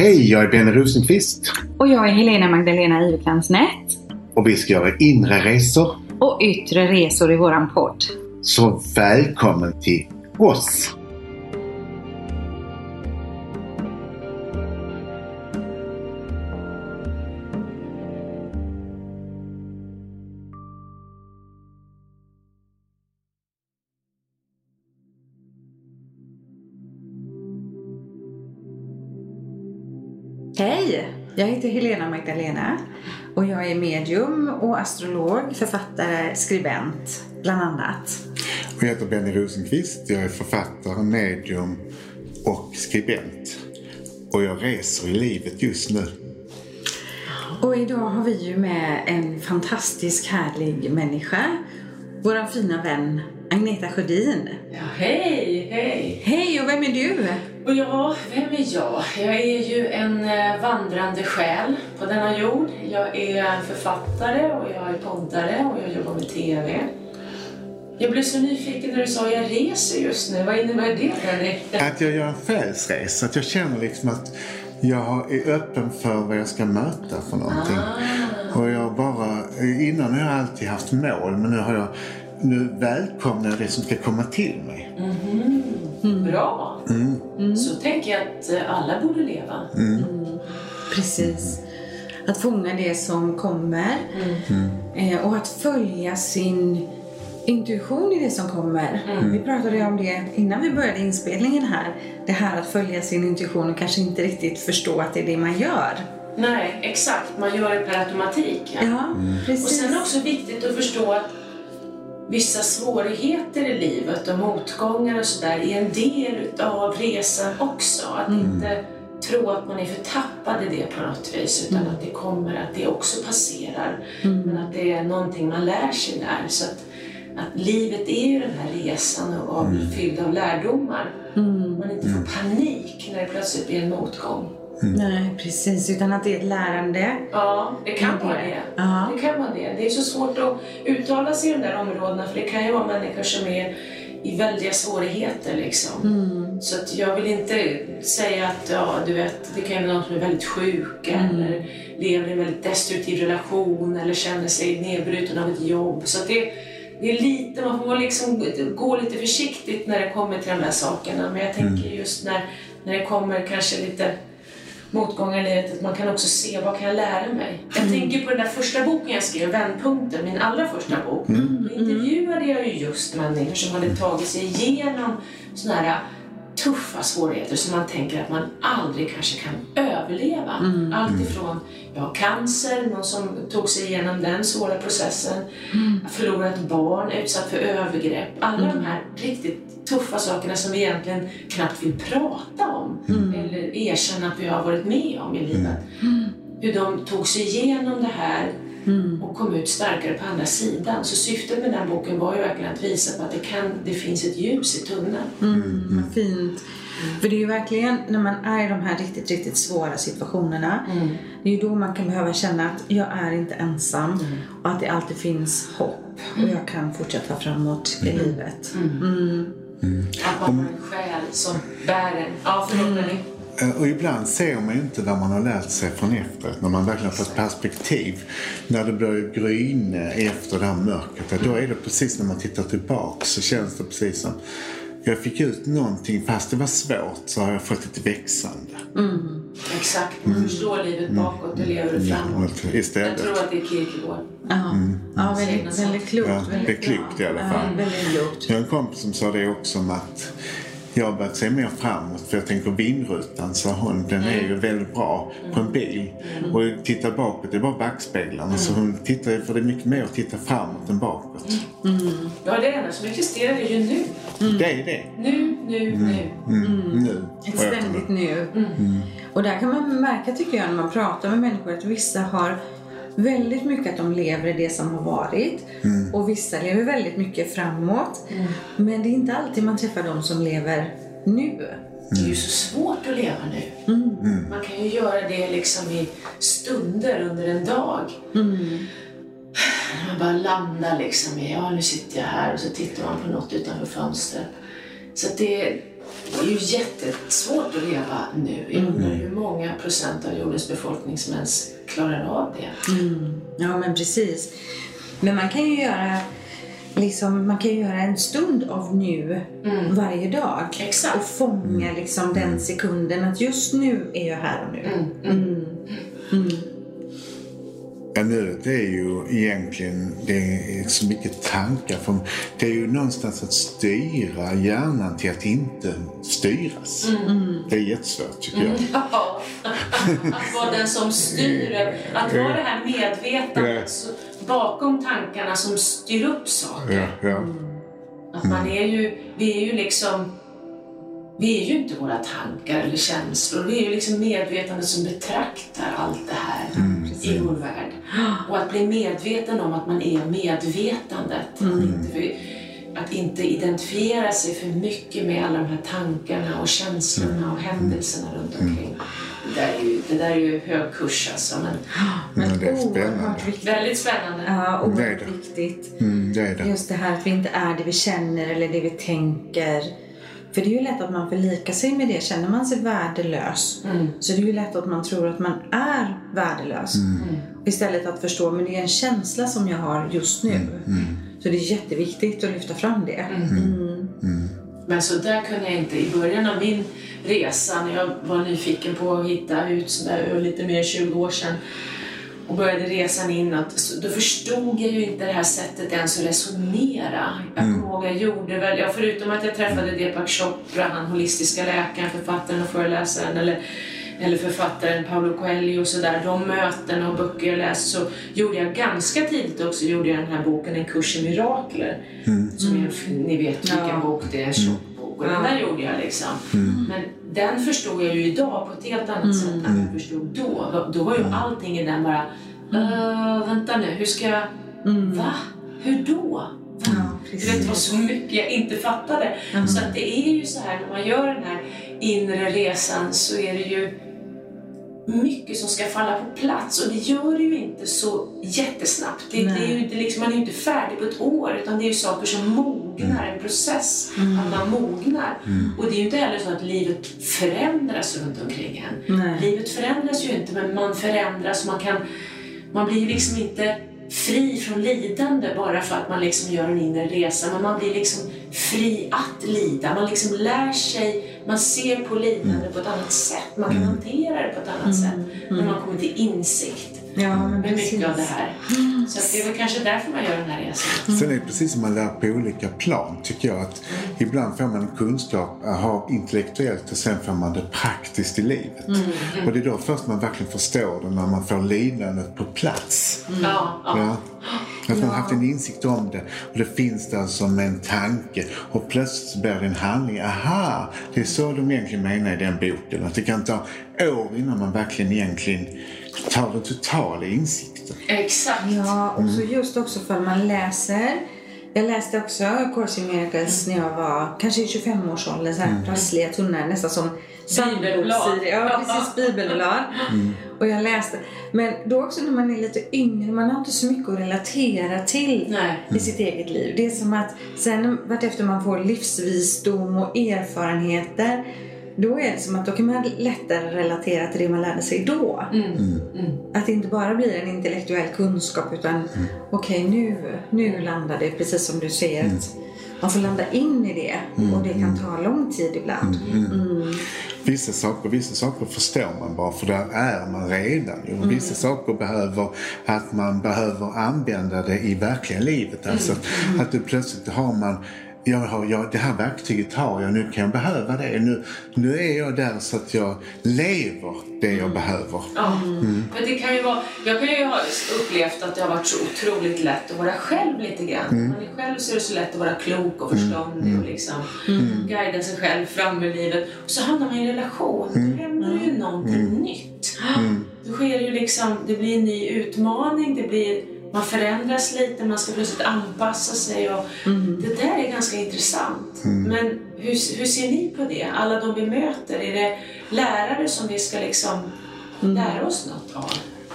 Hej, jag är Benny Rosenqvist Och jag är Helena Magdalena Iverklansnät. och vi ska göra inre resor. Och yttre resor i våran podd. Så välkommen till oss! Jag heter Helena Magdalena och jag är medium och astrolog, författare, skribent bland annat. Och jag heter Benny Rosenqvist. Jag är författare, medium och skribent. Och jag reser i livet just nu. Och idag har vi ju med en fantastisk härlig människa. Vår fina vän Agneta Sjödin. Ja, hej, hej! Hej och vem är du? Och ja, vem är jag? Jag är ju en eh, vandrande själ på denna jord. Jag är författare och jag är poddare och jag jobbar med TV. Jag blev så nyfiken när du sa jag reser just nu. Vad innebär det Fredrik? Att jag gör en själsresa. Att jag känner liksom att jag är öppen för vad jag ska möta för någonting. Och jag bara, innan har jag alltid haft mål men nu har jag nu välkomnar jag det som ska komma till mig. Bra! Så tänker jag att eh, alla borde leva. Precis. Att fånga det som kommer eh, och att följa sin intuition i det som kommer. Vi pratade ju om det innan vi började inspelningen här. Det här att följa sin intuition och kanske inte riktigt förstå att det är det man gör. Nej, exakt. Man gör det per automatik. Ja. Ja, Och precis. sen är det också viktigt att förstå att vissa svårigheter i livet och motgångar och sådär är en del utav resan också. Att inte tro att man är förtappad i det på något vis utan att det kommer, att det också passerar. Men att det är någonting man lär sig där. Så att, att livet är ju den här resan och av, fylld av lärdomar. Man inte får panik när det plötsligt blir en motgång. Nej, precis. Utan att det är ett lärande. Ja, det kan vara det. det. Ja. Det kan vara det. Det är så svårt att uttala sig i de där områdena för det kan ju vara människor som är i väldiga svårigheter liksom. Mm. Så att jag vill inte säga att, ja du vet, det kan vara någon som är väldigt sjuka Mm. eller lever i en väldigt destruktiv relation eller känner sig nedbruten av ett jobb. Så att det, det är lite, man får liksom gå lite försiktigt när det kommer till de här sakerna. Men jag tänker just när, när det kommer kanske lite motgångar i livet, att man kan också se vad kan jag lära mig. Jag tänker på den där första boken jag skrev, Vändpunkten, min allra första bok. Då intervjuade jag ju just människor som hade tagit sig igenom sådana här tuffa svårigheter som man tänker att man aldrig kanske kan överleva. Allt ifrån jag har cancer, någon som tog sig igenom den svåra processen, förlorat barn, utsatt för övergrepp. Alla de här riktigt tuffa sakerna som vi egentligen knappt vill prata om eller erkänna att vi har varit med om i livet. Hur de tog sig igenom det här och kom ut starkare på andra sidan. Så syftet med den boken var ju verkligen att visa på att det, kan, det finns ett ljus i tunneln. Mm, vad fint. För det är ju verkligen när man är i de här riktigt, riktigt svåra situationerna. Det är ju då man kan behöva känna att jag är inte ensam och att det alltid finns hopp och jag kan fortsätta framåt i livet. Mm. Att man har en själ som bär en. Ja, förlåt Benny. Eh, Och ibland ser man ju inte vad man har lärt sig från efteråt. När man verkligen har fått perspektiv. När det börjar gryna efter det här mörkret. Då är det precis när man tittar tillbaka så känns det precis som jag fick ut någonting fast det var svårt så har jag fått ett växande. Exakt, man förstår livet bakåt och lever det framåt. Jag Istället. tror att det är Kierkegaard. Ja, ja väldigt, väldigt klokt. Ja, det är väldigt klokt i alla fall. Ja, väldigt klokt. Jag har en kompis som sa det också om att jag har börjat se mer framåt för jag tänker vindrutan sa hon, den är ju väldigt bra på en bil. Och titta bakåt, det är bara backspeglarna. Så hon tittar, för det är mycket mer att titta framåt än bakåt. Ja, det enda som existerar är ju nu. Det är det. Nu, nu, nu. Mm. Nu. Ett ständigt nu. Och där kan man märka tycker jag när man pratar med människor att vissa har väldigt mycket att de lever i det som har varit och vissa lever väldigt mycket framåt. Men det är inte alltid man träffar de som lever nu. Det är ju så svårt att leva nu. Man kan ju göra det liksom i stunder under en dag. Man bara landar liksom i, ja nu sitter jag här och så tittar man på något utanför fönstret. Så att det, det är ju jättesvårt att leva nu. Jag undrar hur många procent av jordens befolkning som ens klarar av det. Ja, men precis. Men man kan ju göra Liksom, man kan ju göra en stund av nu varje dag. Exakt. Och fånga liksom, den sekunden att just nu är jag här och nu. Mm. Ja, nuet är ju egentligen det är så mycket tankar. För det är ju någonstans att styra hjärnan till att inte styras. Det är jättesvårt tycker jag. Ja, att vara den som styr. Att vara det här medvetandet så- bakom tankarna som styr upp saker. Ja, ja. Att man är ju, vi är ju liksom, vi är ju inte våra tankar eller känslor. Vi är ju liksom medvetandet som betraktar allt det här i vår värld. Och att bli medveten om att man är medvetandet. Att, inte, att inte identifiera sig för mycket med alla de här tankarna och känslorna och händelserna runt omkring. Det där är ju, det där är ju hög kurs alltså, men Men Ja, det är spännande. oerhört viktigt. väldigt spännande. Ja, Det är oerhört det. viktigt. Mm, det är det. Just det här att vi inte är det vi känner eller det vi tänker. För det är ju lätt att man förlikar sig med det. Känner man sig värdelös så det är ju lätt att man tror att man är värdelös. Istället att förstå, men det är en känsla som jag har just nu. Så det är jätteviktigt att lyfta fram det. Mm. Men så där kunde jag inte i början av min resa när jag var nyfiken på att hitta ut sådär lite mer än 20 år sedan och började resan inåt, så då förstod jag ju inte det här sättet ens att resonera. Jag kommer ihåg jag gjorde väl, ja, förutom att jag träffade Deepak Chopra, han holistiska läkaren, författaren och föreläsaren, eller, eller författaren Paulo Coelho och sådär, de möten och böcker jag läst så gjorde jag ganska tidigt också, gjorde jag den här boken En kurs i mirakler. Som är, ni vet vilken Ja. bok det är, en tjock bok. Och den där gjorde jag liksom. Men den förstod jag ju idag på ett helt annat sätt än jag förstod då. Då var ju allting i den bara, "Eh, vänta nu, hur ska jag, va? Hur då? Va? Ja, Du vet, det var så mycket jag inte fattade. Så att det är ju så här, när man gör den här inre resan så är det ju mycket som ska falla på plats och det gör det ju inte så jättesnabbt. Det, det är ju inte liksom, man är ju inte färdig på ett år utan det är ju saker som mognar, en process, att man mognar. Och det är ju inte heller så att livet förändras runt omkring en. Nej. Livet förändras ju inte men man förändras, man kan, man blir ju liksom inte fri från lidande bara för att man liksom gör en inre resa, men man blir liksom fri att lida. Man liksom lär sig, man ser på lidande på ett annat sätt, man kan hantera det på ett annat sätt. När man kommer till insikt Ja, men med precis. mycket av det här. Så det är väl kanske därför man gör den här resan. Sen är det precis som man lär på olika plan tycker jag. att Ibland får man kunskap aha, intellektuellt och sen får man det praktiskt i livet. Och det är då först man verkligen förstår det när man får lidandet på plats. Ja, ja. Ja. Att man har haft en insikt om det och det finns där som en tanke och plötsligt så blir det en handling. Aha, det är så de egentligen menar i den boken. Att det kan ta år innan man verkligen egentligen tar den totala insikten. Exakt. Ja, och så just också för man läser. Jag läste också Course in Miracles när jag var kanske i 25-årsåldern. Så här prassliga, tunna, nästan som Bibelblad. Ja, precis. Bibelblad. Och jag läste. Men då också när man är lite yngre, man har inte så mycket att relatera till Nej. i sitt eget liv. Det är som att sen vartefter man får livsvisdom och erfarenheter då är det som att då kan man lättare relatera till det man lärde sig då. Att det inte bara blir en intellektuell kunskap utan okej nu, nu landar det precis som du säger. Att man får landa in i det och det kan ta lång tid ibland. Mm. Vissa saker, vissa saker förstår man bara för där är man redan. Och Vissa saker behöver att man behöver använda det i verkliga livet. Alltså att det plötsligt har man jag har, jag, det här verktyget har jag, nu kan jag behöva det. Nu, nu är jag där så att jag lever det jag behöver. Ja, men det kan ju vara, jag kan ju ha upplevt att det har varit så otroligt lätt att vara själv lite grann. När man är själv så är det så lätt att vara klok och förståndig och liksom guida sig själv fram i livet. Och så hamnar man i en relation, då händer det ju någonting nytt. Då sker det ju liksom, det blir en ny utmaning, det blir man förändras lite, man ska plötsligt anpassa sig och det där är ganska intressant. Men hur, hur ser ni på det? Alla de vi möter, är det lärare som vi ska liksom lära oss något av?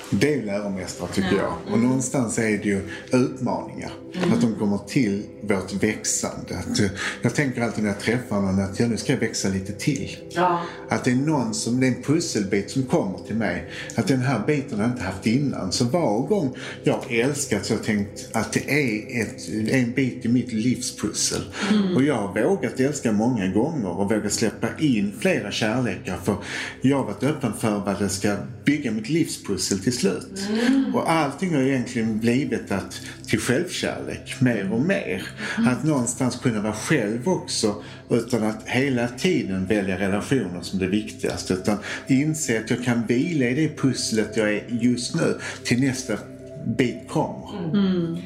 Det är ju läromästare tycker jag. Och någonstans är det ju utmaningar. Att de kommer till vårt växande. Att, eh, jag tänker alltid när jag träffar någon att ja, nu ska jag växa lite till. Ja. Att det är någon som, det är en pusselbit som kommer till mig. Att den här biten har jag inte haft innan. Så var gång jag har älskat så har jag tänkt att det är ett, en bit i mitt livspussel. Och jag har vågat älska många gånger och vågat släppa in flera kärlekar. För jag har varit öppen för vad det ska bygga mitt livspussel till slut. Och allting har egentligen blivit att, till självkärlek mer och mer. Att någonstans kunna vara själv också utan att hela tiden välja relationer som det viktigaste. Utan inse att jag kan vila i det pusslet jag är just nu till nästa bit kommer.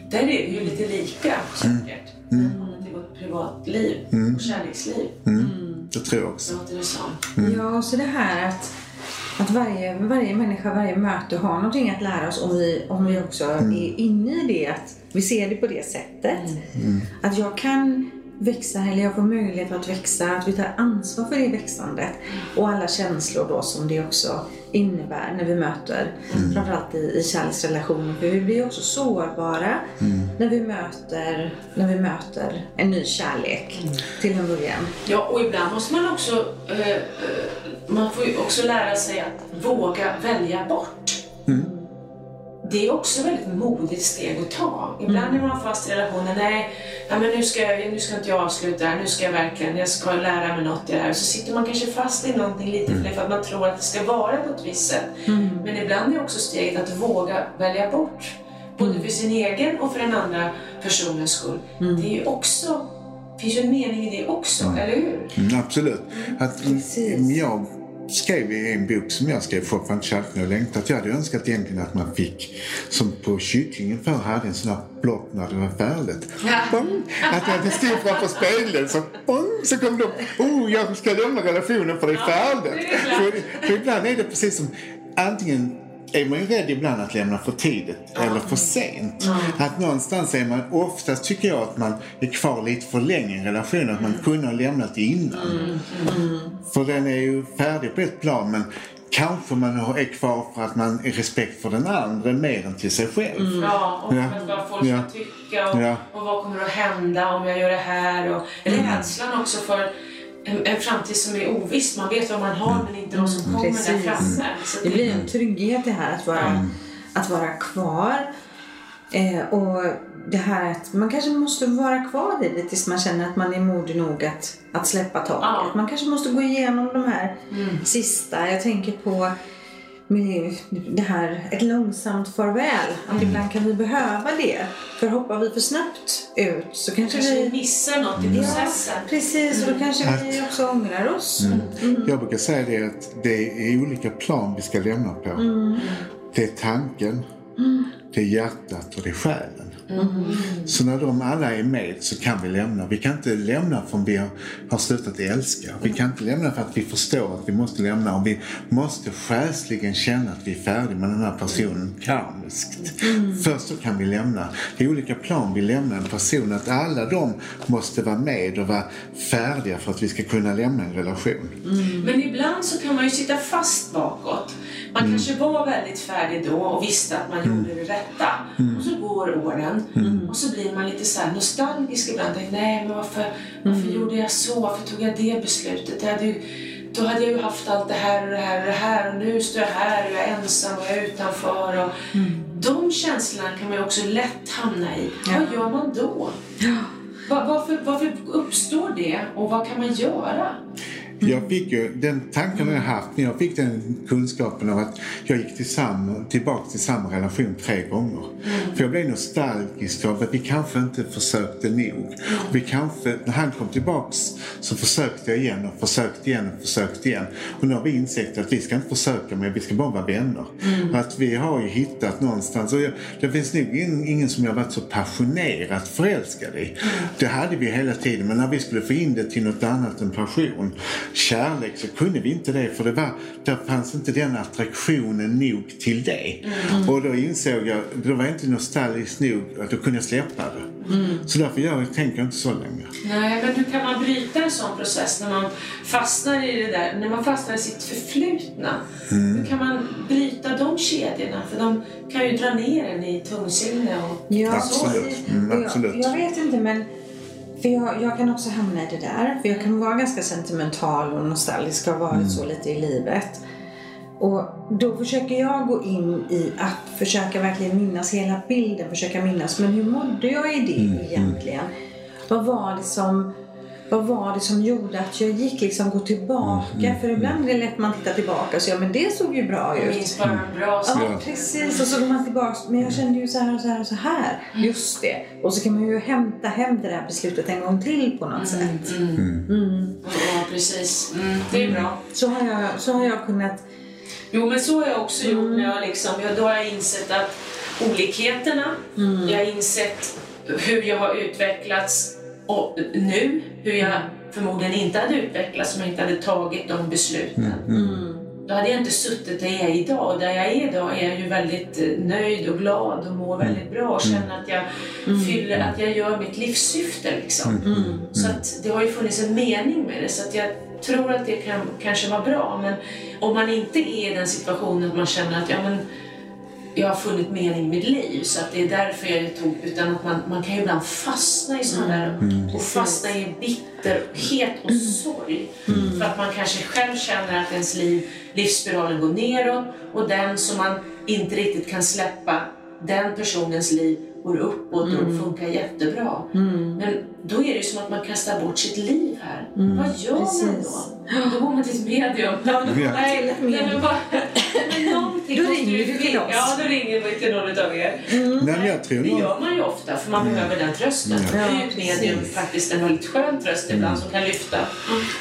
Där är det ju lite lika säkert. Mm. Till vårt privatliv och kärleksliv. Det tror jag också. Låter det som. Ja, så det här att, att varje, varje människa, varje möte har någonting att lära oss om vi, om vi också är inne i det. Att vi ser det på det sättet. Att jag kan växa, eller jag får möjlighet att växa, att vi tar ansvar för det växandet. Och alla känslor då som det också innebär när vi möter, framförallt i, i kärleksrelationer. För vi blir också sårbara när, vi möter, när vi möter en ny kärlek till en början. Ja, och ibland måste man också, eh, eh, man får ju också lära sig att våga välja bort. Det är också ett väldigt modigt steg att ta. Ibland är man fast i relationer, nej, ja, men nu, ska jag, nu ska inte jag avsluta här, nu ska jag verkligen, jag ska lära mig något i det här. Så sitter man kanske fast i någonting lite det för att man tror att det ska vara på ett visst sätt. Men ibland är också steget att våga välja bort. Både för sin egen och för den andra personens skull. Det är ju också, finns ju en mening i det också, eller hur? Mm, absolut. Att, Precis. jag skrev i en bok som jag skrev, Fortfarande kärlek och längtan, att jag hade önskat egentligen att man fick, som på kycklingen förr hade en sån här plopp när det var färdigt. Bong! Att när det stod framför spegeln så, så kom det upp, oh jag ska lämna relationen för det är färdigt. för, för ibland är det precis som, antingen är man ju rädd ibland att lämna för tidigt eller för sent. Att någonstans är man, oftast tycker jag att man är kvar lite för länge i en relation, att man kunde ha lämnat innan. För den är ju färdig på ett plan men kanske man är kvar för att man är respekt för den andra mer än till sig själv. Ja, och Ja. vad folk Ja. ska tycka och, Ja. och vad kommer att hända om jag gör det här. Och, eller rädslan också för en, en framtid som är oviss. Man vet vad man har men inte vad som kommer där Precis. framme. Så Det blir en trygghet det här att vara, att vara kvar. Eh, och det här att man kanske måste vara kvar i det tills man känner att man är modig nog att, att släppa taget. Ja. Man kanske måste gå igenom de här sista. Jag tänker på med det här, ett långsamt farväl. Att ibland kan vi behöva det. För hoppar vi för snabbt ut så kanske, kanske vi missar något i Ja, processen. precis. Och då kanske vi också ångrar oss. Jag brukar säga det att det är olika plan vi ska lämna på. Det är tanken, det är hjärtat och det är själen. Så när de alla är med så kan vi lämna. Vi kan inte lämna förrän vi har, har slutat älska. Vi kan inte lämna för att vi förstår att vi måste lämna. Och vi måste själsligen känna att vi är färdiga med den här personen karmiskt. Först då kan vi lämna. Det är olika plan vi lämnar en person. Att alla de måste vara med och vara färdiga för att vi ska kunna lämna en relation. Men ibland så kan man ju sitta fast bakåt. Man kanske var väldigt färdig då och visste att man gjorde det rätta. Och så går åren och så blir man lite så här nostalgisk ibland. Tänker, Nej, men varför, varför gjorde jag så? Varför tog jag det beslutet? Jag hade ju, då hade jag ju haft allt det här och det här och det här och nu står jag här och jag är ensam och jag är utanför. Och De känslorna kan man ju också lätt hamna i. Vad gör man då? Va- Varför, varför uppstår det och vad kan man göra? Jag fick ju, den tanken har jag haft, men jag fick den kunskapen av att jag gick till samma, tillbaka till samma relation tre gånger. För jag blev nostalgisk av att vi kanske inte försökte nog. Vi kanske, när han kom tillbaks så försökte jag igen och försökte igen och försökte igen. Och nu har vi insett att vi ska inte försöka mer, vi ska bara vara vänner. Att vi har ju hittat någonstans, och jag, det finns nog ingen, ingen som jag varit så passionerat förälskad i. Det hade vi hela tiden, men när vi skulle få in det till något annat än passion, kärlek, så kunde vi inte det. För det var, där fanns inte den attraktionen nog till det. Och då insåg jag, då var jag inte nostalgisk nog att då kunde jag släppa det. Så därför jag, tänker jag inte så länge. Nej, men hur kan man bryta en sån process när man fastnar i det där, när man fastnar i sitt förflutna? Mm. Hur kan man bryta de kedjorna? För de kan ju dra ner en i tungsinne och Ja, Absolut. precis. Mm, absolut. Jag, jag vet inte men för jag, jag kan också hamna i det där. För jag kan vara ganska sentimental och nostalgisk och har varit Mm. så lite i livet. Och då försöker jag gå in i att försöka verkligen minnas hela bilden. Försöka minnas, men hur mådde jag i det Mm, egentligen? Vad var det som vad var det som gjorde att jag gick liksom gå tillbaka? Mm, För ibland är det lätt man tittar tillbaka och så, ja men det såg ju bra ut. minns bara en bra sak. Ja, precis. Och så går man tillbaks. Men jag kände ju så här och så här och så här. Just det. Och så kan man ju hämta hem det där beslutet en gång till på något sätt. Ja, precis. Mm, det är bra. Så, har jag, så har jag kunnat... Jo, men så har jag också gjort när jag liksom, då har jag insett att olikheterna, jag har insett hur jag har utvecklats och nu, hur jag förmodligen inte hade utvecklats om jag inte hade tagit de besluten. Då hade jag inte suttit där jag är idag. Och där jag är idag är jag ju väldigt eh, nöjd och glad och mår väldigt bra och känner att jag fyller, att jag gör mitt livssyfte liksom. Så att det har ju funnits en mening med det. Så att jag tror att det kan kanske vara bra. Men om man inte är i den situationen att man känner att ja, men, jag har funnit mening i mitt liv så att det är därför jag tog utan att man, man kan ju ibland fastna i sådana där och fastna i bitterhet och sorg. För att man kanske själv känner att ens liv, livsspiralen går neråt och den som man inte riktigt kan släppa, den personens liv går uppåt och funkar jättebra. Men då är det som att man kastar bort sitt liv här. Vad gör man Precis. då? Då går man till ett medium. Ja. Nej, nej, men bara, men någonting Då ringer ju du till oss. Ja, då ringer vi till någon av er. Nej, men jag tror Det gör man ju ofta för man behöver den trösten. Ja. Det är ju ett medium faktiskt en väldigt skön tröst ibland som kan lyfta.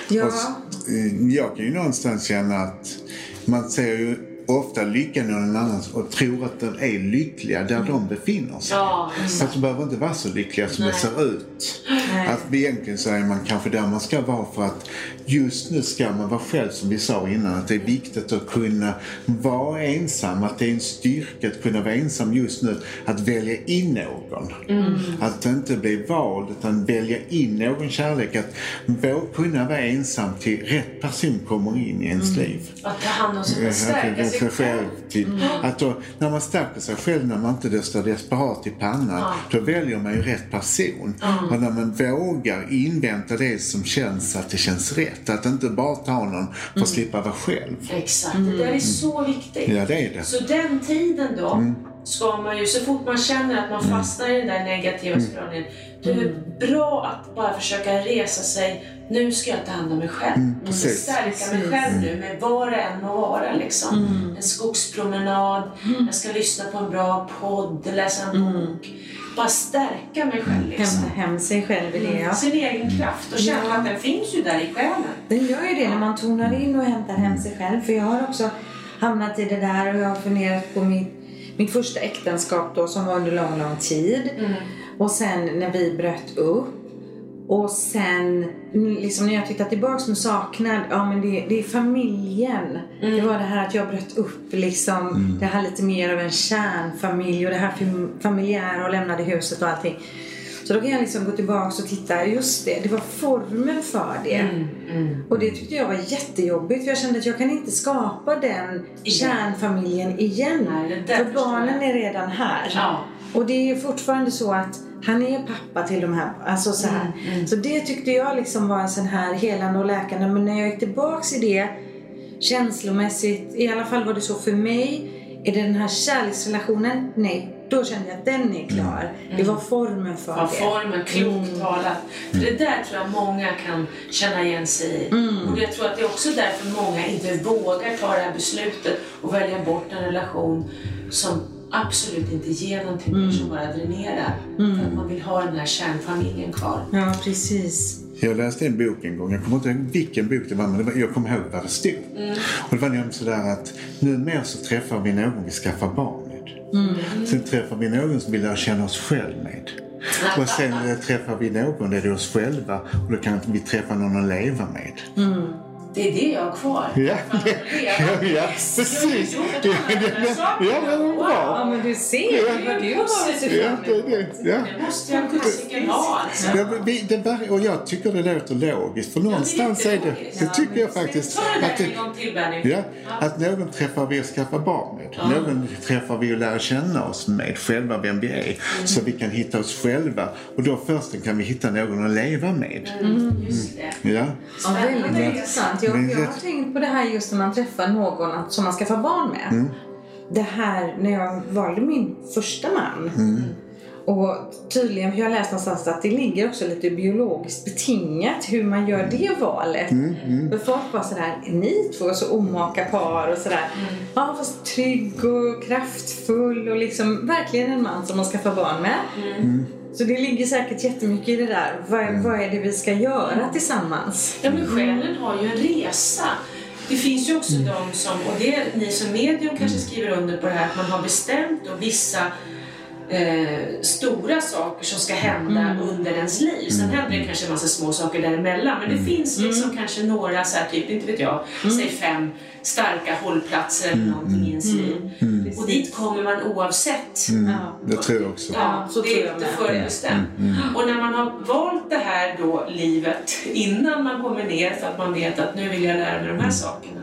Ja. Eh, Jag kan ju någonstans känna att man ser ju ofta lyckan någon annan och tror att de är lyckliga där de befinner sig. Ja, Fast de behöver inte vara så lyckliga som Nej. det ser ut. Nej. Att egentligen så är man kanske där man ska vara för att just nu ska man vara själv som vi sa innan. Att det är viktigt att kunna vara ensam. Att det är en styrka att kunna vara ensam just nu. Att välja in någon. Att inte bli vald utan välja in någon kärlek. Att kunna vara ensam till rätt person kommer in i ens liv. att ta hand om sig stärka att sig sig själv. själv. Typ. Att då, när man stärker sig själv, när man inte står desperat i pannan, då väljer man ju rätt person. Och när man vågar invänta det som känns att det känns rätt. Att inte bara ta någon för att slippa vara själv. Exakt, det där är så viktigt. Ja, det är det. Så den tiden då ska man ju, så fort man känner att man fastnar i den där negativa spiralen, då är det bra att bara försöka resa sig. Nu ska jag ta hand om mig själv. Jag måste precis. stärka mig själv nu med vad det än må vara. Liksom. En skogspromenad, jag ska lyssna på en bra podd, läsa en bok. Bara stärka mig själv. Liksom. Hämta hem sig själv i det. Ja. Sin egen kraft och känna att den finns ju där i själen. Den gör ju det när man tonar in och hämtar hem sig själv. För jag har också hamnat i det där och jag har funderat på mitt, mitt första äktenskap då som var under lång, lång tid. Och sen när vi bröt upp. Och sen liksom när jag tittar tillbaks med saknad, ja men det, det är familjen. Det var det här att jag bröt upp liksom. Det här lite mer av en kärnfamilj och det här fam- familjära och lämnade huset och allting. Så då kan jag liksom gå tillbaks och titta, just det, det var formen för det. Och det tyckte jag var jättejobbigt för jag kände att jag kan inte skapa den kärnfamiljen igen. Nej, för barnen är redan här. Ja. Och det är fortfarande så att han är pappa till de här. Alltså så, här. så det tyckte jag liksom var en sån här helande och läkande. Men när jag gick tillbaks i det känslomässigt, i alla fall var det så för mig. Är det den här kärleksrelationen? Nej. Då kände jag att den är klar. Det var formen för Var det. formen klokt talat. För det där tror jag många kan känna igen sig i. Och jag tror att det är också därför många inte vågar ta det här beslutet och välja bort en relation som absolut inte ger någonting mer, som bara dränerar. För att man vill ha den här kärnfamiljen kvar. Ja, precis. Jag läste en bok en gång, jag kommer inte ihåg vilken bok det var, men det var, jag kommer ihåg vad det stod. Och det var nämligen sådär att numera så träffar vi någon vi skaffar barn Mm. Sen träffar vi någon som vi lär känna oss själv med. Och sen eh, träffar vi någon, det är oss själva, och då kan vi träffa någon att leva med. Det är det jag har kvar. Ja, ja, ja precis. Ja, ja, ja, det var bra. Ja, men du ser Ja. vad du har att se Ja, det, det, ja. Det måste jag kunna ha. alltså. Det och jag tycker det låter logiskt. För någonstans är det, det Ja, tycker men jag faktiskt. Att det, ja, att någon träffar vi att skaffa barn med. Någon träffar vi att lära känna oss med själva vem vi är. Så vi kan hitta oss själva. Och då först kan vi hitta någon att leva med. Just det. Ja. Ja, väldigt Spännande. Intressant. Jag, jag har tänkt på det här just när man träffar någon som man ska få barn med. Det här när jag valde min första man. Och tydligen, jag har läst någonstans att det ligger också lite biologiskt betingat hur man gör det valet. För folk var sådär, är ni två så omaka par och sådär. Ja fast trygg och kraftfull och liksom verkligen en man som man ska få barn med. Så det ligger säkert jättemycket i det där. Vad, vad är det vi ska göra tillsammans? Ja, men själen har ju en resa. Det finns ju också de som, och det är ni som medium kanske skriver under på det här, att man har bestämt och vissa eh, stora saker som ska hända under ens liv. Sen händer det kanske en massa små saker däremellan. Men det finns liksom kanske några, så här, typ, inte vet jag, säg fem starka hållplatser eller någonting i ens liv. Och dit kommer man oavsett. Ja. Det tror jag också. Ja, så det är inte förutbestämt. Och när man har valt det här då, livet, innan man kommer ner för att man vet att nu vill jag lära mig de här sakerna.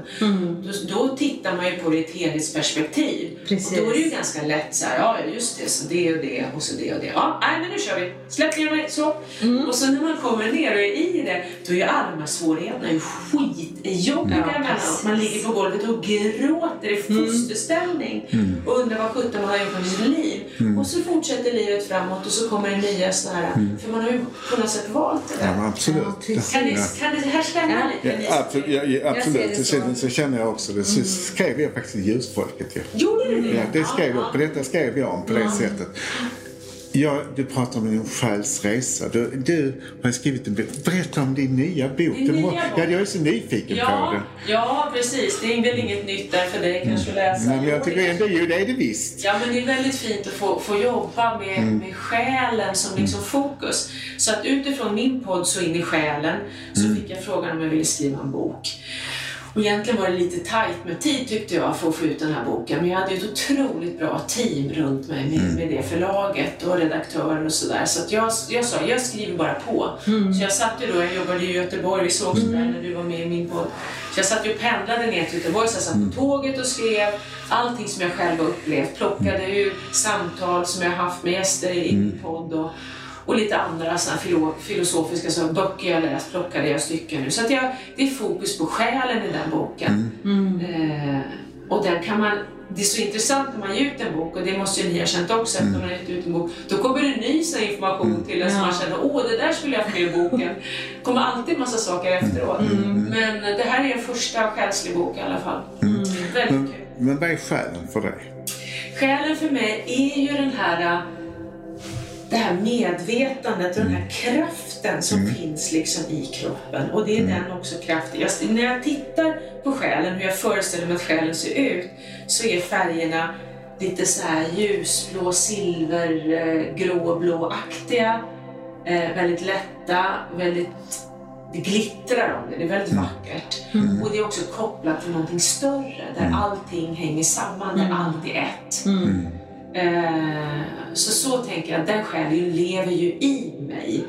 Då, då tittar man ju på det i ett helhetsperspektiv. Precis. Och då är det ju ganska lätt så här, ja just det, så det och det och så det och det. Ja, nej men nu kör vi. Släpp ner mig, så. Och så när man kommer ner och är i det, då är ju alla de här svårigheterna skitjobbiga Ja, emellanåt. Man ligger på golvet och gråter i fosterställning och undrar vad sjutton man har gjort med sitt liv. Och så fortsätter livet framåt och så kommer det nya sådana här, för man har ju på något sätt valt det Ja, där. men absolut. Ja. Kan det, Ja. kan det här stämma Ja. lite? Ja, absolut, ja, ja, absolut. det Det så. så känner jag också. Det så skrev jag faktiskt i Ljusfolket. Ja. Gjorde du det? Ja, det skrev jag, på detta skrev jag om på det sättet. Ja, du pratar om din själs resa. Du, du har skrivit en bok. Berätta om din nya bok. Må- nya bok. Ja, jag är så nyfiken på Ja, den. ja, precis. Det är väl inget nytt där för dig kanske att läsa. Men jag tycker ändå, jo det är det visst. Ja, men det är väldigt fint att få, få jobba med, Mm. med själen som liksom fokus. Så att utifrån min podd Så in i själen så Mm. fick jag frågan om jag ville skriva en bok. Och egentligen var det lite tajt med tid tyckte jag för att få ut den här boken. Men jag hade ju ett otroligt bra team runt mig med, Mm. med det förlaget och redaktörer och sådär. Så att jag, jag sa, jag skriver bara på. Så jag satt ju då, jag jobbade i Göteborg, vi sågs Mm. där när du var med i min podd. Så jag satt ju och pendlade ner till Göteborg, så jag satt Mm. på tåget och skrev allting som jag själv har upplevt. Plockade ur samtal som jag har haft med gäster i Mm. min podd och, och lite andra såna filo, filosofiska så böcker jag läst, plockade jag stycken nu. Så att jag, det är fokus på själen i den boken. Eh, och den kan man, det är så intressant när man ger ut en bok och det måste ju ni ha känt också efter att man har gett ut en bok. Då kommer det ny information till en som Ja. man känner, åh det där skulle jag ha med i boken. Det kommer alltid en massa saker efteråt. Men det här är en första själslig bok i alla fall. Väldigt Men, kul. men vad är själen för dig? Själen för mig är ju den här det här medvetandet och den här kraften som finns liksom i kroppen. Och det är den också kraften. Jag, när jag tittar på själen, hur jag föreställer mig att själen ser ut, så är färgerna lite så här ljusblå, silver, eh, gråblåaktiga. Eh, väldigt lätta, väldigt det glittrar om det, det är väldigt vackert. Och det är också kopplat till någonting större, där allting hänger samman, där allt är ett. Eh, så så tänker jag, den själen lever ju i mig.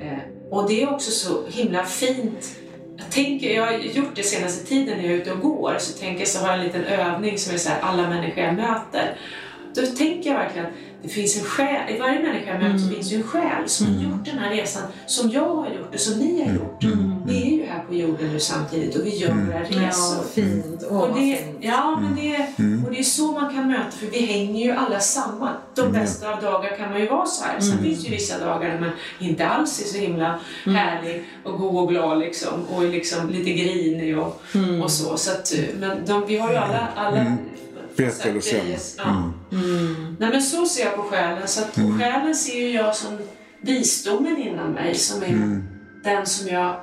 Eh, och det är också så himla fint. Jag, tänker, jag har gjort det senaste tiden när jag är ute och går, så tänker jag så har jag en liten övning som är så här, alla människor jag möter. Då tänker jag verkligen att det finns en själ, i varje människa jag möter så finns ju en själ som har gjort den här resan som jag har gjort och som ni har gjort. Vi är ju här på jorden nu samtidigt och vi gör våra resor. Ja, fint. Åh, Och det, ja, men det, och det är så man kan möta, för vi hänger ju alla samman. De bästa av dagar kan man ju vara så här. Sen finns det ju vissa dagar när man inte alls är så himla härlig och god och glad liksom, och är liksom lite grinig och, och så. så att, men de, vi har ju alla, alla Bättre eller sämre. Ja. Nej, men så ser jag på själen. Så att på själen ser ju jag som visdomen inom mig, som är den som jag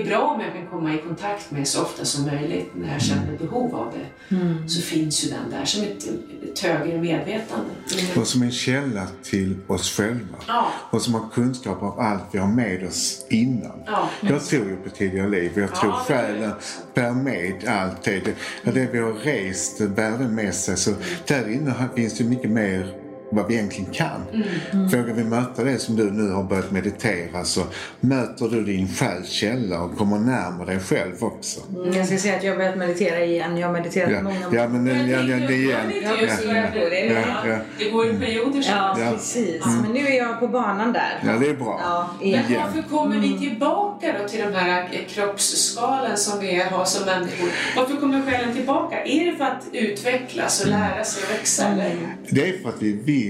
är bra om jag kan komma i kontakt med så ofta som möjligt när jag känner behov av det. Så finns ju den där som ett, ett högre medvetande. Och som en källa till oss själva. Ja. Och som har kunskap om allt vi har med oss innan. Ja. Jag tror ju på tidigare liv. Jag tror Ja, det själen bär med allt det. Det, det vi har rest bär det med sig. Så där inne finns det mycket mer vad vi egentligen kan. Vågar vi möta det som du nu har börjat meditera så möter du din själs källa och kommer närmare dig själv också. Mm, Jag ska säga att jag har börjat meditera igen. Jag har mediterat Ja, många ja men Jag ja, ja, det igen. Ja, ja, det. ja. Det går i perioder. Ja, Ja. precis. Men nu är jag på banan där. Ja, det är bra. Ja, Men igen. Varför kommer vi tillbaka då till de här kroppsskalen som vi har som människor? Varför kommer själen tillbaka? Är det för att utvecklas och lära sig och växa? Eller? Det är för att vi vill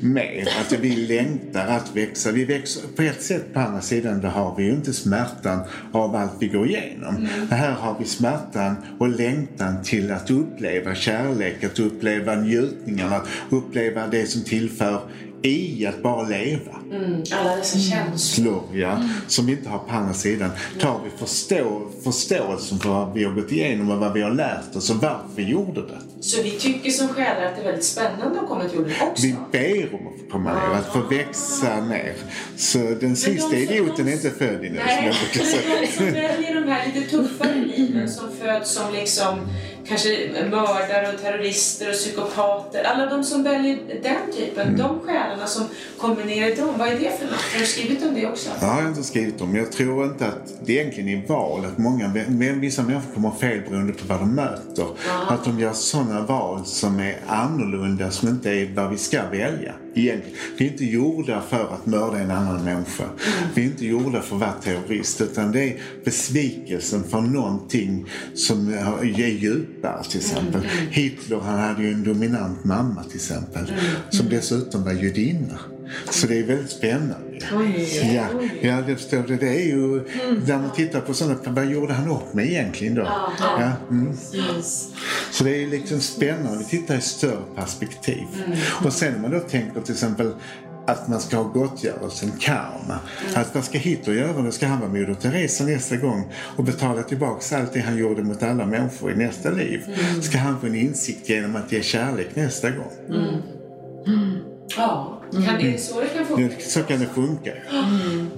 mer, att vi längtar att växa. Vi växer, på ett sätt på andra sidan då har vi ju inte smärtan av allt vi går igenom. Här har vi smärtan och längtan till att uppleva kärlek, att uppleva njutningarna, uppleva det som tillför i att bara leva. Mm, alla dessa känslor. Slår, ja, som vi inte har på andra sidan. Tar vi förstå, förståelsen för vad vi har gått igenom och vad vi har lärt oss och varför vi gjorde det. Så vi tycker som själar att det är väldigt spännande att komma till jorden också. Vi ber om att få komma ner, att få växa ner. Så den sista de- idioten är inte född i nu, som Nej, jag brukar men säga. de som väljer de här lite tuffare liven som föds som liksom kanske mördare och terrorister och psykopater. Alla de som väljer den typen, Mm. de själarna som kommer ner i dem, vad är det för något? Har du skrivit om det också? Har jag inte skrivit om. Jag tror inte att det egentligen är val. Att många, vissa människor kommer fel beroende på vad de möter. Att de gör sådana val som är annorlunda, som inte är vad vi ska välja. Egentligen. Vi är inte gjorda för att mörda en annan människa. Vi är inte gjorda för att vara terrorist. Utan det är besvikelsen för någonting som är djupare till exempel. Hitler han hade ju en dominant mamma till exempel. Som dessutom var judinna. Så det är väldigt spännande. Oj. Ja, ja det förstår du. Det är ju, när man tittar på sådana, vad gjorde han upp med egentligen då? Ja, mm. Så det är liksom spännande, vi tittar i större perspektiv. Och sen om man då tänker till exempel att man ska ha gottgörelsen karma. Att vad ska Hitler göra? Då ska han vara Moder Teresa nästa gång och betala tillbaka allt det han gjorde mot alla människor i nästa liv. Ska han få en insikt genom att ge kärlek nästa gång? Ja, kan det, så det kan funka? Så kan det funka.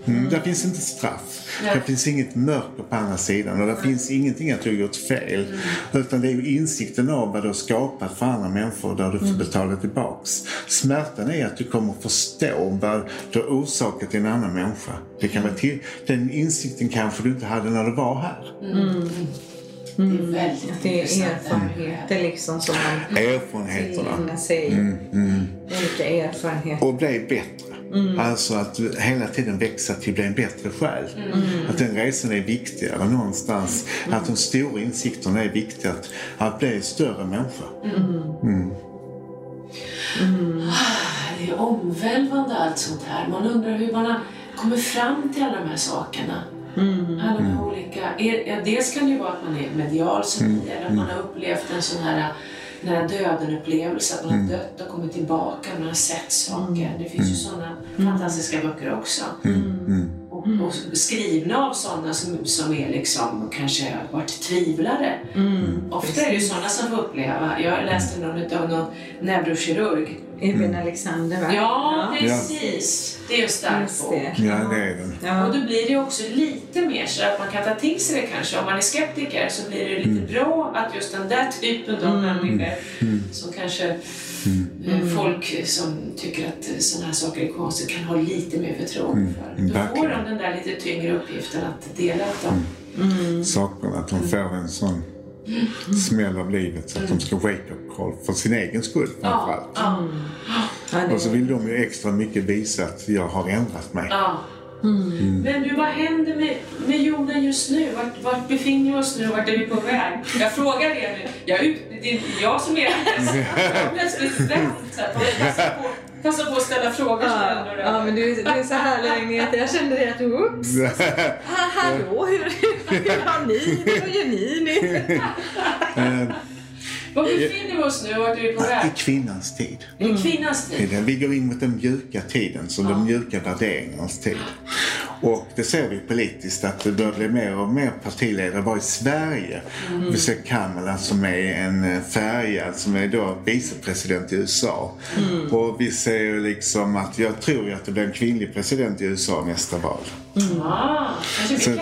Mm. Där finns inte straff. Nej. Det finns inget mörker på andra sidan och det finns ingenting att du har gjort fel. Utan det är ju insikten av vad du har skapat för andra människor där du får betala tillbaks. Smärtan är att du kommer förstå vad du har orsakat till en annan människa. Det kan vara till, den insikten kanske du inte hade när du var här. Det är väldigt Det är erfarenheter liksom som man Erfarenheterna. sig. Olika erfarenheter. Och bli bättre. Alltså att hela tiden växa till att bli en bättre själ. Att den resan är viktigare någonstans. Att de stora insikterna är viktiga. Att, att bli en större människa. Det är omvälvande allt sånt här. Man undrar hur man kommit fram till alla de här sakerna. Alla de här olika... Ja, dels kan det ju vara att man är medial som eller att man har upplevt en sån här nära döden-upplevelse, att man har dött och kommit tillbaka, man har sett saker. Det finns ju sådana fantastiska böcker också. Och, och skrivna av sådana som, som är liksom kanske har varit tvivlare. Ofta är det ju sådana som får uppleva. Jag läste någon av någon neurokirurg Ibn Alexander va? Ja, precis. Det är en stark Just bok. Ja, det är den. Och Ja. då blir det ju också lite mer så att man kan ta till sig det kanske. Om man är skeptiker så blir det lite bra att just den där typen av människor som kanske eh, folk som tycker att sådana här saker är konstigt kan ha lite mer förtroende för. Då får de den där lite tyngre uppgiften att dela dem. Sakerna. Att de får en sån smäll av livet så att de ska wake up call för sin egen skull framförallt. ja, Ja, Och så vill de ju extra mycket visa att jag har ändrat mig. ja. Men du, vad händer med, med jorden just nu? Vart, vart befinner vi oss nu och vart är vi på väg? Jag frågar er nu. Jag, ut- det är inte jag som är plötsligt vänt. så att jag passar på- Passa på att ställa frågor Ja, ja, men du, du är så härlig Agneta. Jag kände det att oops. Ha, hallå, hur, hur har ni? Vad gör ni nu? Var befinner vi oss nu vart är vi på I väg? kvinnans tid. I kvinnans tid. Vi går in mot den mjuka tiden, som de mjuka värderingarnas tid. Och det ser vi politiskt att det börjar bli mer och mer partiledare bara i Sverige. Vi ser Kamala som är en eh, färgad, som är då vicepresident i USA. Och vi ser liksom att, jag tror ju att det blir en kvinnlig president i USA nästa val. Ah, kanske Så- vi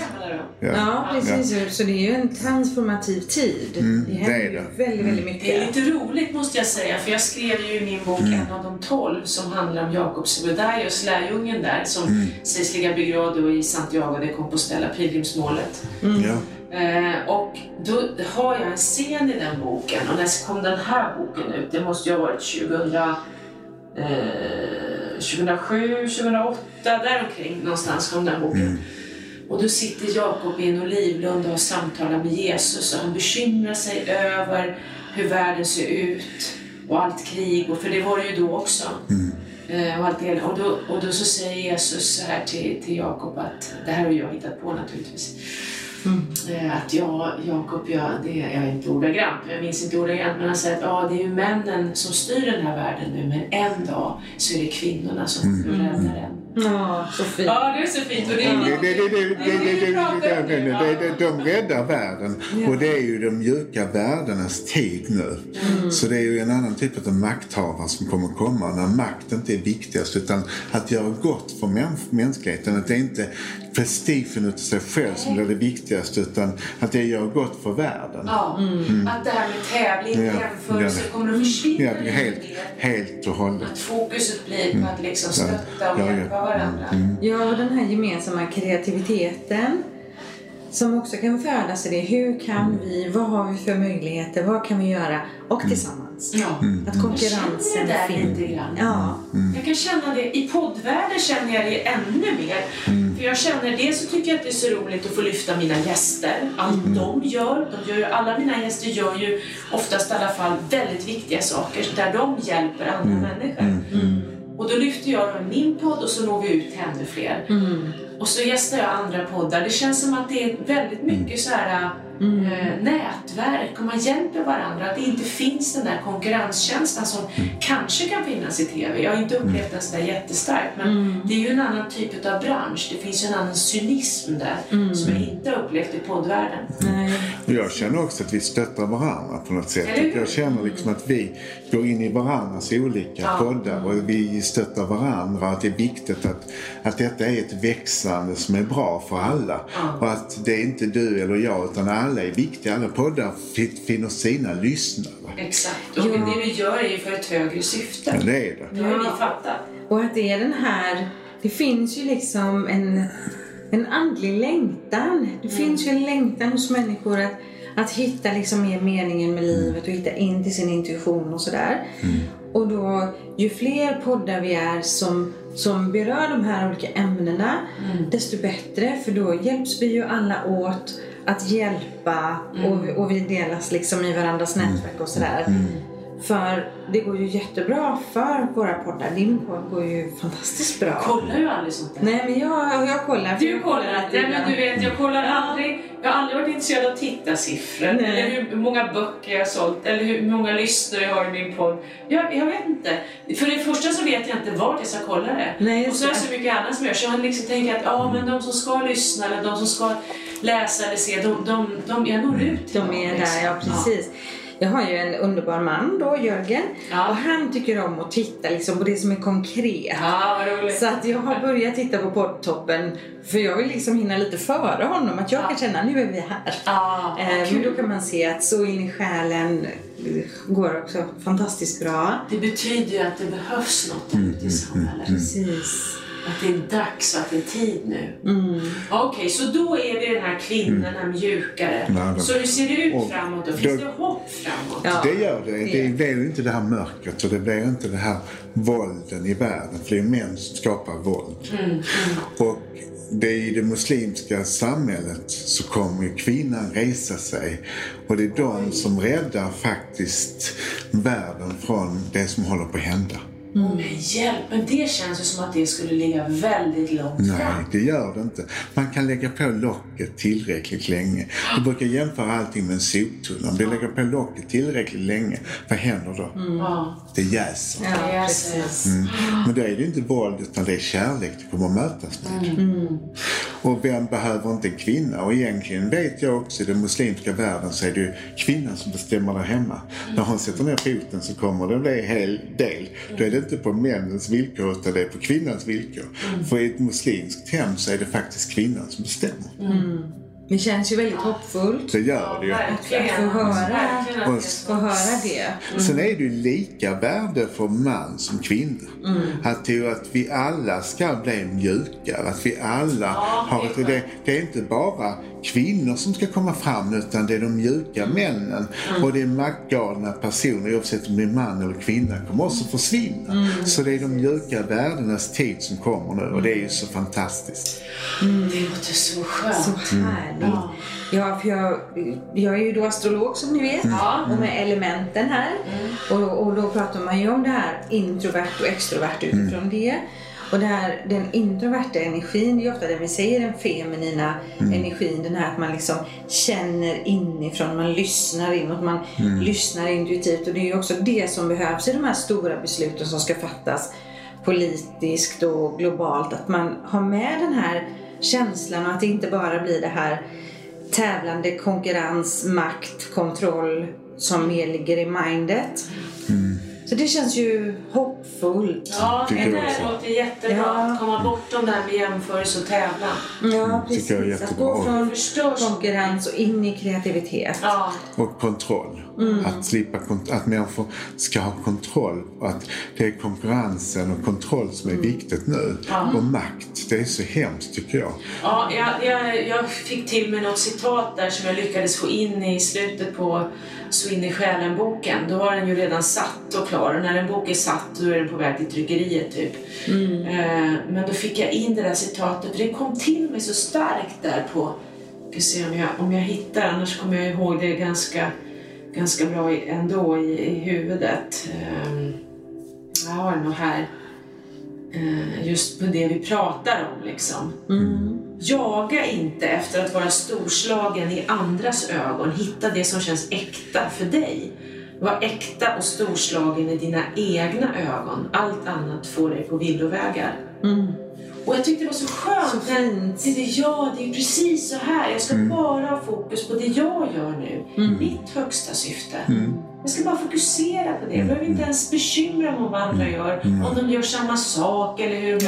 ja. Ja, precis. Så det är ju en transformativ tid. det händer det är det. väldigt, väldigt Det är mycket. lite roligt måste jag säga, för jag skrev ju i min bok en av de tolv som handlar om Jakob Sebudaios, lärjungen där, som sägs ligga begravd i Santiago de Compostela, pilgrimsmålet. Ja. Eh, och då har jag en scen i den boken, och när kom den här boken ut? Det måste ju ha varit 2000, eh, 2007, 2008, däromkring någonstans kom den boken. Och då sitter Jakob i en olivlund och samtalar med Jesus och han bekymrar sig över hur världen ser ut och allt krig, och för det var det ju då också. Eh, och, allt det, och, då, och då så säger Jesus så här till, till Jakob att, det här har jag hittat på naturligtvis, Eh, att ja, Jakob, ja, det jag är inte ordagrant, jag minns inte ordagrant, men han säger att ja, det är ju männen som styr den här världen nu, men en dag så är det kvinnorna som kommer rädda den. Ja, så fint. Ja, det är så fint. Och det är Det, det, det, det, det, det, det, det, de räddar världen och det är ju de mjuka värdenas tid nu. Så det är ju en annan typ av makthavare som kommer komma när makt inte är viktigast utan att göra gott för mäns mänskligheten. Att det är inte prestigen utav sig själv som blir det viktigaste utan att det gör gott för världen. Ja, att det här med tävling, Ja, jämförelse ja. kommer att försvinna Ja, helt, helt och hållet. Att fokuset blir på att liksom stötta och Ja, ja. hjälpa varandra. Ja, och den här gemensamma kreativiteten som också kan födas i det. Hur kan vi, vad har vi för möjligheter, vad kan vi göra? Och tillsammans. Ja. Att Jag konkurrensen det där finns. lite grann. Ja. Jag kan känna det, i poddvärlden känner jag det ännu mer. För jag känner, dels så tycker jag att det är så roligt att få lyfta mina gäster. Allt de gör, de gör ju, alla mina gäster gör ju oftast i alla fall väldigt viktiga saker där de hjälper andra människor. Och då lyfter jag dem i min podd och så når vi ut till ännu fler. Och så gästar jag andra poddar. Det känns som att det är väldigt mycket så här eh, nätverk och man hjälper varandra. Att det inte finns den där konkurrenskänslan som kanske kan finnas i TV. Jag har inte upplevt den sådär jättestarkt men det är ju en annan typ av bransch. Det finns ju en annan cynism där som jag inte har upplevt i poddvärlden. Nej. Och jag känner också att vi stöttar varandra på något sätt. Hur? Jag känner liksom att vi går in i varandras olika Ja. poddar och vi stöttar varandra. Att det är viktigt att, att detta är ett växande som är bra för alla. Ja. Och att det är inte du eller jag utan alla är viktiga. Alla poddar fin- finner sina lyssnare. Exakt. Och det vi gör är ju för ett högre syfte. Ja, det är det. Det har vi fattat. Och att det är den här, det finns ju liksom en, en andlig längtan. Det finns ju en längtan hos människor att, att hitta liksom mer meningen med livet och hitta in till sin intuition och sådär. Och då, ju fler poddar vi är som, som berör de här olika ämnena, desto bättre. För då hjälps vi ju alla åt att hjälpa och, vi, och vi delas liksom i varandras nätverk och sådär. För det går ju jättebra för våra poddar. Din podd går ju fantastiskt bra. Kollar ju aldrig sånt där. Nej men jag, jag kollar. Du jag kollar att inte, men du vet jag kollar aldrig. Jag har aldrig varit intresserad av tittarsiffror Nej. eller hur många böcker jag har sålt eller hur många lyssnare jag har i min podd. Jag, jag vet inte. För det första så vet jag inte vart jag ska kolla det. Nej, och så är det så mycket annat som jag så jag liksom tänker att ja, men de som ska lyssna eller de som ska läsa eller se, de, de, de, jag når ut till De dem, är liksom. där, ja precis. Jag har ju en underbar man då, Jörgen. Ja. Och han tycker om att titta liksom på det som är konkret. Ja, vad roligt. Så att jag har börjat titta på poddtoppen för jag vill liksom hinna lite före honom. Att jag Ja. kan känna nu är vi här. Ja, Eh, men då kan man se att så in i själen går också fantastiskt bra. Det betyder ju att det behövs något ute i samhället. Precis. Att det är dags att det är tid nu. Mm. Okej, så då är vi den här kvinnan, den här mjukare. Det- Så hur ser det ut och framåt då? Finns det hopp framåt? Ja. Det gör det. Det blir ju inte det här mörkret och det blir inte det här vålden i världen. För det är män som skapar våld. Och det är i det muslimska samhället så kommer kvinnan resa sig. Och det är de som räddar faktiskt världen från det som håller på att hända. Men hjälp, men det känns ju som att det skulle ligga väldigt långt Nej, fram. det gör det inte. Man kan lägga på locket tillräckligt länge. Du brukar jämföra allting med en soptunna. Om du lägger på locket tillräckligt länge, vad händer då? Ja, Det jäser. Ja, precis. så. Men då är det ju inte våld utan det är kärlek det kommer att mötas med. Och vem behöver inte en kvinna? Och egentligen vet jag också i den muslimska världen så är det ju kvinnan som bestämmer där hemma. När hon sätter ner foten så kommer det bli en hel del. Då är det inte på männens villkor utan det är på kvinnans villkor. För i ett muslimskt hem så är det faktiskt kvinnan som bestämmer. Det känns ju väldigt hoppfullt Det gör det ju. Att få höra- att Och- att få höra det. Sen är det ju lika värde för man som kvinna. Att, ju att vi alla ska bli mjukare. Att vi alla har ett... och Det, det är inte bara kvinnor som ska komma fram utan det är de mjuka männen. Och det är maktgalna personer, oavsett om det är man eller kvinna, kommer också försvinna. Så det är de mjuka värdenas tid som kommer nu och det är ju så fantastiskt. Det låter så skönt. Så härligt. Ja, för jag, jag är ju då astrolog som ni vet. Ja. Och med elementen här. Och, och då pratar man ju om det här introvert och extrovert utifrån det. Och det här, den introverta energin, det är ofta det vi säger den feminina energin. Den här att man liksom känner inifrån, man lyssnar inåt, man lyssnar intuitivt. Och det är ju också det som behövs i de här stora besluten som ska fattas politiskt och globalt. Att man har med den här känslan och att det inte bara blir det här tävlande, konkurrens, makt, kontroll som mer ligger i mindet. Så det känns ju hoppfullt. Ja, det låter jättebra. Ja. Att komma bortom det här med jämförelse och tävlan. Ja, precis. tycker jag är att gå från Förstår så konkurrens och in i kreativitet. Ja, Och kontroll. Att, slippa, kont- att människor ska ha kontroll. Att det är konkurrensen och kontroll som är viktigt nu. Och makt. Det är så hemskt tycker jag. ja jag, jag, jag fick till mig något citat där som jag lyckades få in i slutet på Så in i själen-boken. Då var den ju redan satt och klar. Och när en bok är satt då är den på väg till tryckeriet typ. Eh, men då fick jag in det där citatet och det kom till mig så starkt där på... Ska se om jag, om jag hittar, annars kommer jag ihåg det ganska, ganska bra ändå i, i huvudet. Eh, jag har det nog här. Eh, just på det vi pratar om liksom. Jaga inte efter att vara storslagen i andras ögon. Hitta det som känns äkta för dig. Var äkta och storslagen i dina egna ögon. Allt annat får dig på villovägar. Mm. Och jag tyckte det var så skönt. Så fint. Det är, ja, det är precis så här. Jag ska bara ha fokus på det jag gör nu. Mitt högsta syfte. Jag ska bara fokusera på det. Jag behöver inte ens bekymra mig om vad andra gör. Om de gör samma sak eller hur.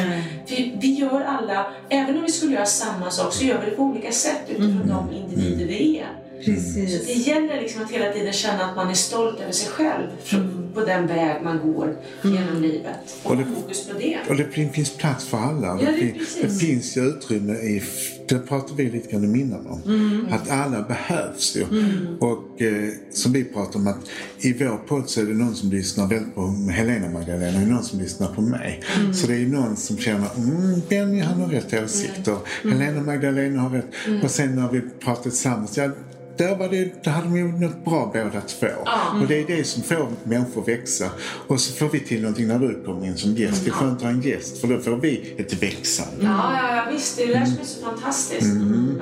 Vi, vi gör alla, även om vi skulle göra samma sak så gör vi det på olika sätt utifrån de individer vi är. Så det Precis. gäller liksom att hela tiden känna att man är stolt över sig själv på den väg man går genom livet. Och Och det- fokus på det. Och det fin- finns plats för alla. Ja, det, det är fin- precis. det finns ju utrymme i, det pratar vi lite grann innan om, att alla behövs ju. Och eh, som vi pratar om att i vår podd så är det någon som lyssnar väldigt på Helena Magdalena och någon som lyssnar på mig. Så det är någon som känner, mm, Benny han har rätt åsikter, Helena Magdalena har rätt. Och sen när vi pratar tillsammans, ja, där, var det, där hade de ju något bra båda två. Och det är det som får människor växa. Och så får vi till någonting när du kommer in som gäst. Det är skönt att ha en gäst för då får vi ett växande. Ja, ja, ja, visst. Det är det som är så fantastiskt.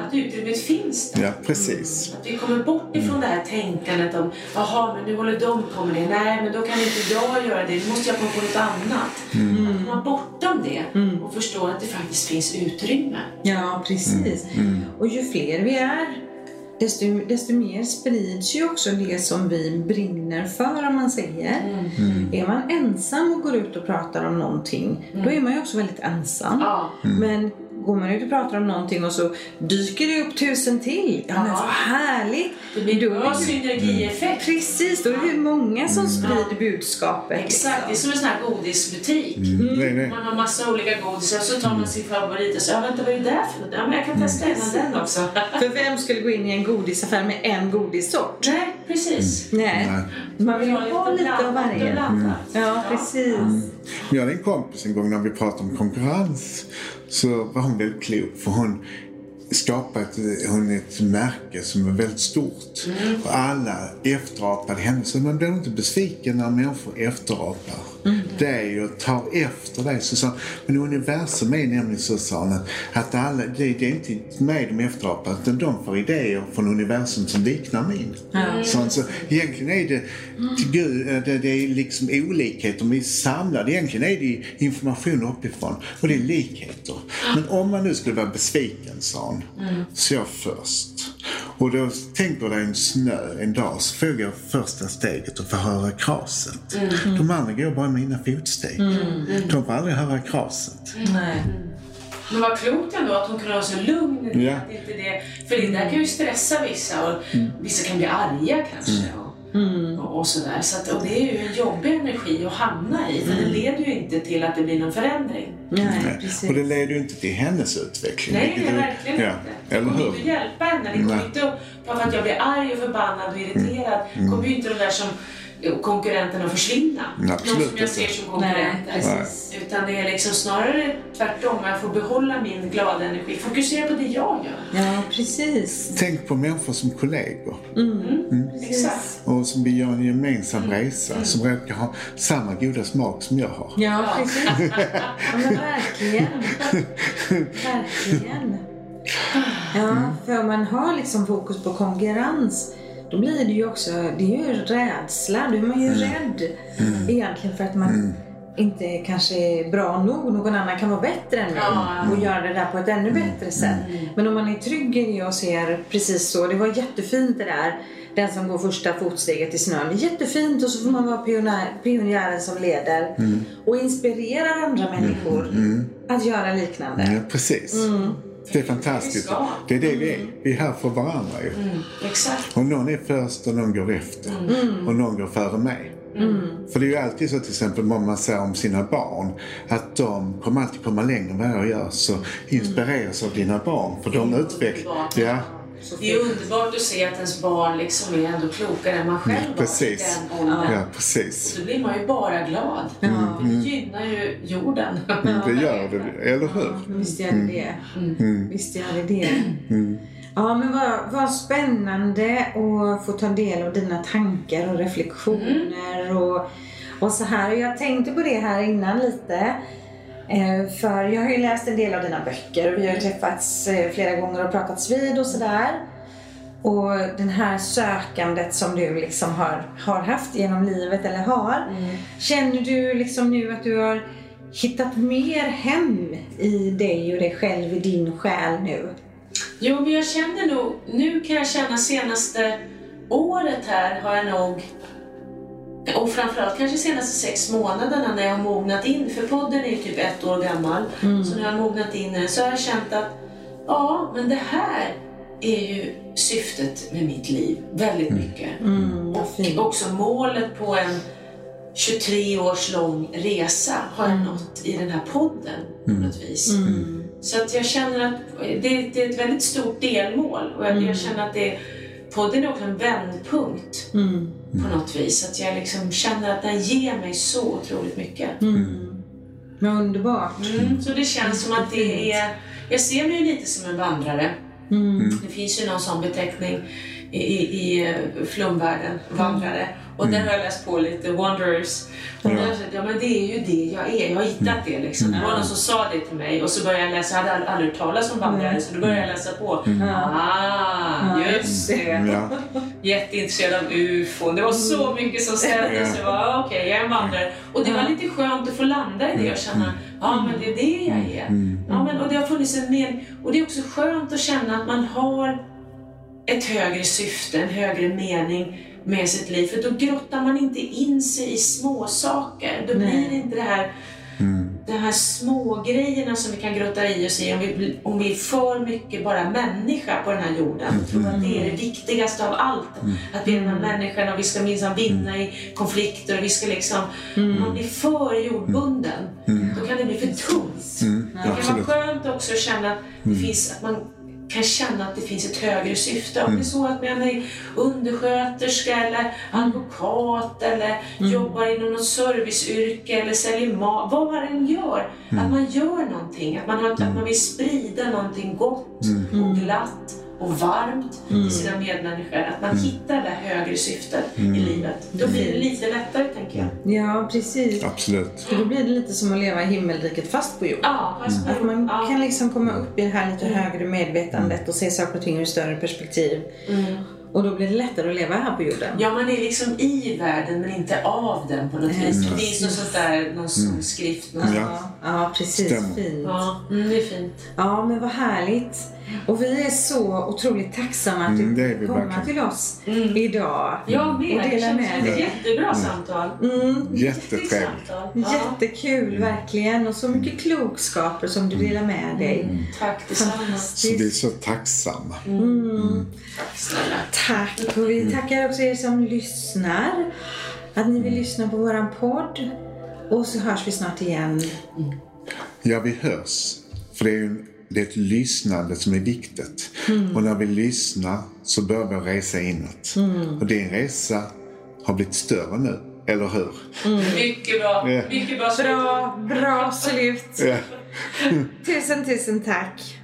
Att utrymmet finns där. Ja, precis. Att vi kommer bort ifrån det här tänkandet om jaha, men nu håller de på med det. Nej, men då kan inte jag göra det. Nu måste jag komma på något annat. Att komma bortom det och förstå att det faktiskt finns utrymme. Ja, precis. Och ju fler vi är, desto, desto mer sprids ju också det som vi brinner för, om man säger. Är man ensam och går ut och pratar om någonting, då är man ju också väldigt ensam. Ja. Men går man ut och pratar om någonting och så dyker det upp tusen till. Ja, men vad härligt! Det blir bra synergieffekt. Precis, då är det ju många som sprider budskapet. Exakt, det är som en sån här godisbutik. Mm. Nej, nej. Man har massa olika godisar så tar man sin favorit och så, ja vänta vad är det där för något? Ja men jag kan testa en av den också. För vem skulle gå in i en godisaffär med en godissort? Nej, precis. Nej, man vill ha lite av varje. blandat. Ja, precis. Jag hade en kompis en gång när vi pratade om konkurrens. Så var hon väldigt klok för hon skapade ett, hon ett märke som var väldigt stort. Och alla efterapade henne. Så man blir inte besviken när människor efterapar dig och tar efter dig. Så sa men universum är nämligen så sa hon att, alla, det, det är inte mig de efterapar utan de får idéer från universum som liknar min. Så, så egentligen är det, till Gud, eh, det, det är liksom olikheter vi samlar. Egentligen är det information uppifrån och det är likheter. Men om man nu skulle vara besviken, sa hon, så är jag först. Och då tänker dig en snö en dag så får jag första steget och får höra kraset. De andra går bara mina fotsteg. De får aldrig höra kraset. Nej. Men vad klokt ändå att hon kunde vara så lugn. Ja. Att inte det, för det där kan ju stressa vissa och vissa kan bli arga kanske. Och, och, och sådär. Så att, och det är ju en jobbig energi att hamna i för det leder ju inte till att det blir någon förändring. Nej, Nej. precis. Och det leder ju inte till hennes utveckling. Nej, nej, är- verkligen ja. inte. Eller Det kommer hur? inte hjälpa henne. Det kommer inte att, bara för att jag blir arg och förbannad och irriterad kommer ju inte de där som konkurrenterna försvinna. Absolut de som jag ser som konkurrenter. precis. Utan det är liksom snarare tvärtom. Jag får behålla min glada energi. Fokusera på det jag gör. Ja, precis. Tänk på människor som kollegor Exakt. och som vill göra en gemensam resa. Som råkar ha samma goda smak som jag har. Ja, precis. Ja, men verkligen. Verkligen. Ja, för om man har liksom fokus på konkurrens då blir det ju också, det är ju rädsla. Då är man ju rädd egentligen för att man inte kanske är bra nog. Någon annan kan vara bättre än mig Ja. och göra det där på ett ännu bättre sätt. Men om man är trygg i det och ser precis så. Det var jättefint det där. Den som går första fotsteget i snön. Det är jättefint och så får man vara pionjär, pionjären som leder och inspirerar andra människor att göra liknande. Ja, precis. Det är fantastiskt. Det är det vi är. Vi är här för varandra ju. Exakt. Och någon är först och någon går efter. Och någon går före mig. För det är ju alltid så till exempel om man säger om sina barn att de kommer alltid komma längre än vad jag gör. Så inspireras av dina barn. För de utvecklar... Ja, Det är underbart att se att ens barn liksom är ändå klokare än man själv var precis. i den åldern. ja precis. Så blir man ju bara glad. För det gynnar ju jorden. Det gör det, eller hur? Visst gör det det. Visst gör det det. Ja, men vad, vad spännande att få ta del av dina tankar och reflektioner och, och så här. Och jag tänkte på det här innan lite. Eh, för jag har ju läst en del av dina böcker och vi har träffats eh, flera gånger och pratats vid och sådär. Och den här sökandet som du liksom har, har haft genom livet eller har. Känner du liksom nu att du har hittat mer hem i dig och dig själv, i din själ nu? Jo, men jag känner nog, nu kan jag känna senaste året här har jag nog, och framförallt kanske senaste sex månaderna när jag har mognat in, för podden är ju typ ett år gammal, så när jag har mognat in nu så har jag känt att ja, men det här är ju syftet med mitt liv, väldigt mycket. Mm, vad fint. Och också målet på en 23 års lång resa har jag nått i den här podden på något vis. Så att jag känner att det, det är ett väldigt stort delmål. Och jag, jag känner att det, podden är också en vändpunkt. Mm. På något vis. Att jag liksom känner att den ger mig så otroligt mycket. Men underbart. Mm. Så det känns som att det är... Jag ser mig ju lite som en vandrare. Det finns ju någon sån beteckning i, i, eh, flumvärlden, vandrare. Och där har jag läst på lite, wanderers. Och har jag sett, ja men det är ju det jag är, jag har hittat det liksom. Det var någon som sa det till mig och så började jag läsa, jag hade aldrig, hört talas om vandrare så då började jag läsa på. Ah, just det. Ja. Jätteintresserad av ufon. Det var så mycket som stämde så jag var ah, okej, jag är en vandrare. Och det var lite skönt att få landa i det och känna, ja men det är det jag är. Ja, men, och det har funnits en men Och det är också skönt att känna att man har ett högre syfte, en högre mening med sitt liv. För då grottar man inte in sig i små saker. Då Nej. blir det inte det här de här små grejerna som vi kan grotta i oss i om vi, om vi är för mycket bara människa på den här jorden. Tror att det är det viktigaste av allt. Att vi är den här människan och vi ska minsann vinna i konflikter och vi ska liksom... Om man blir för jordbunden, då kan det bli för tungt. Det kan absolut. vara skönt också att känna att, det finns, att man kan känna att det finns ett högre syfte. Om det är så att man är undersköterska eller advokat eller jobbar inom något serviceyrke eller säljer mat. Vad man än gör, att man gör någonting. Att man, har, att man vill sprida någonting gott och glatt och varmt till sina medmänniskor. Att man hittar det där högre syftet i livet. Då blir det lite lättare, tänker jag. Ja, precis. Absolut. För då blir det lite som att leva i himmelriket fast på jord. Ja, fast Att man ja. kan liksom komma upp i det här lite högre medvetandet och se saker och ting ur ett större perspektiv. Och då blir det lättare att leva här på jorden. Ja, man är liksom i världen men inte av den på något vis. Det finns något sånt där, någon sån skrift. Någon Ja. Ja, precis. Stämmer. Fint. Ja, mm, det är fint. Ja, men vad härligt. Och vi är så otroligt tacksamma att Mm, det är du verkligen. till oss idag. Jag med. Och Det dela med som dig. jättebra samtal. Mm. Jättetrevligt. Jättekul, verkligen. Och så mycket klokskaper som du delar med dig. Tack detsamma. Så vi är så tacksamma. Snälla. Tack. Och vi tackar också er som lyssnar. Att ni vill lyssna på våran podd. Och så hörs vi snart igen. Ja, vi hörs. För det är ju det är ett lyssnande som är viktigt. Och när vi lyssnar så börjar vår resa inåt. Och din resa har blivit större nu, eller hur? Mycket bra. Ja. Mycket bra. Bra, bra slut. Ja. Tusen, tusen tack.